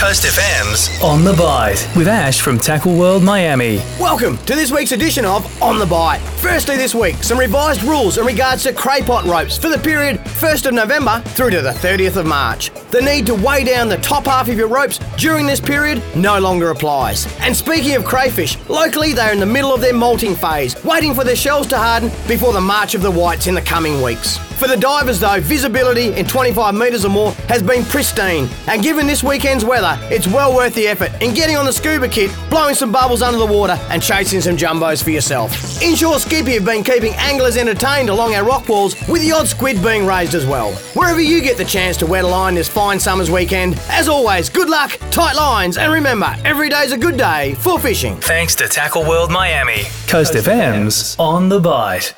Coast FM's On the Bite with Ash from Tackle World Miami. Welcome to this week's edition of On the Bite. Firstly, this week, some revised rules in regards to craypot ropes for the period 1st of November through to the 30th of March. The need to weigh down the top half of your ropes during this period no longer applies. And speaking of crayfish, locally they're in the middle of their molting phase, waiting for their shells to harden before the march of the whites in the coming weeks. For the divers, though, visibility in 25 metres or more has been pristine, and given this weekend's weather, it's well worth the effort in getting on the scuba kit, blowing some bubbles under the water, and chasing some jumbos for yourself. Inshore Skippy have been keeping anglers entertained along our rock walls, with the odd squid being raised as well. Wherever you get the chance to wet a line this fine summer's weekend, as always, good luck, tight lines, and remember, every day's a good day for fishing. Thanks to Tackle World Miami. Coast, Coast FM's On the Bite.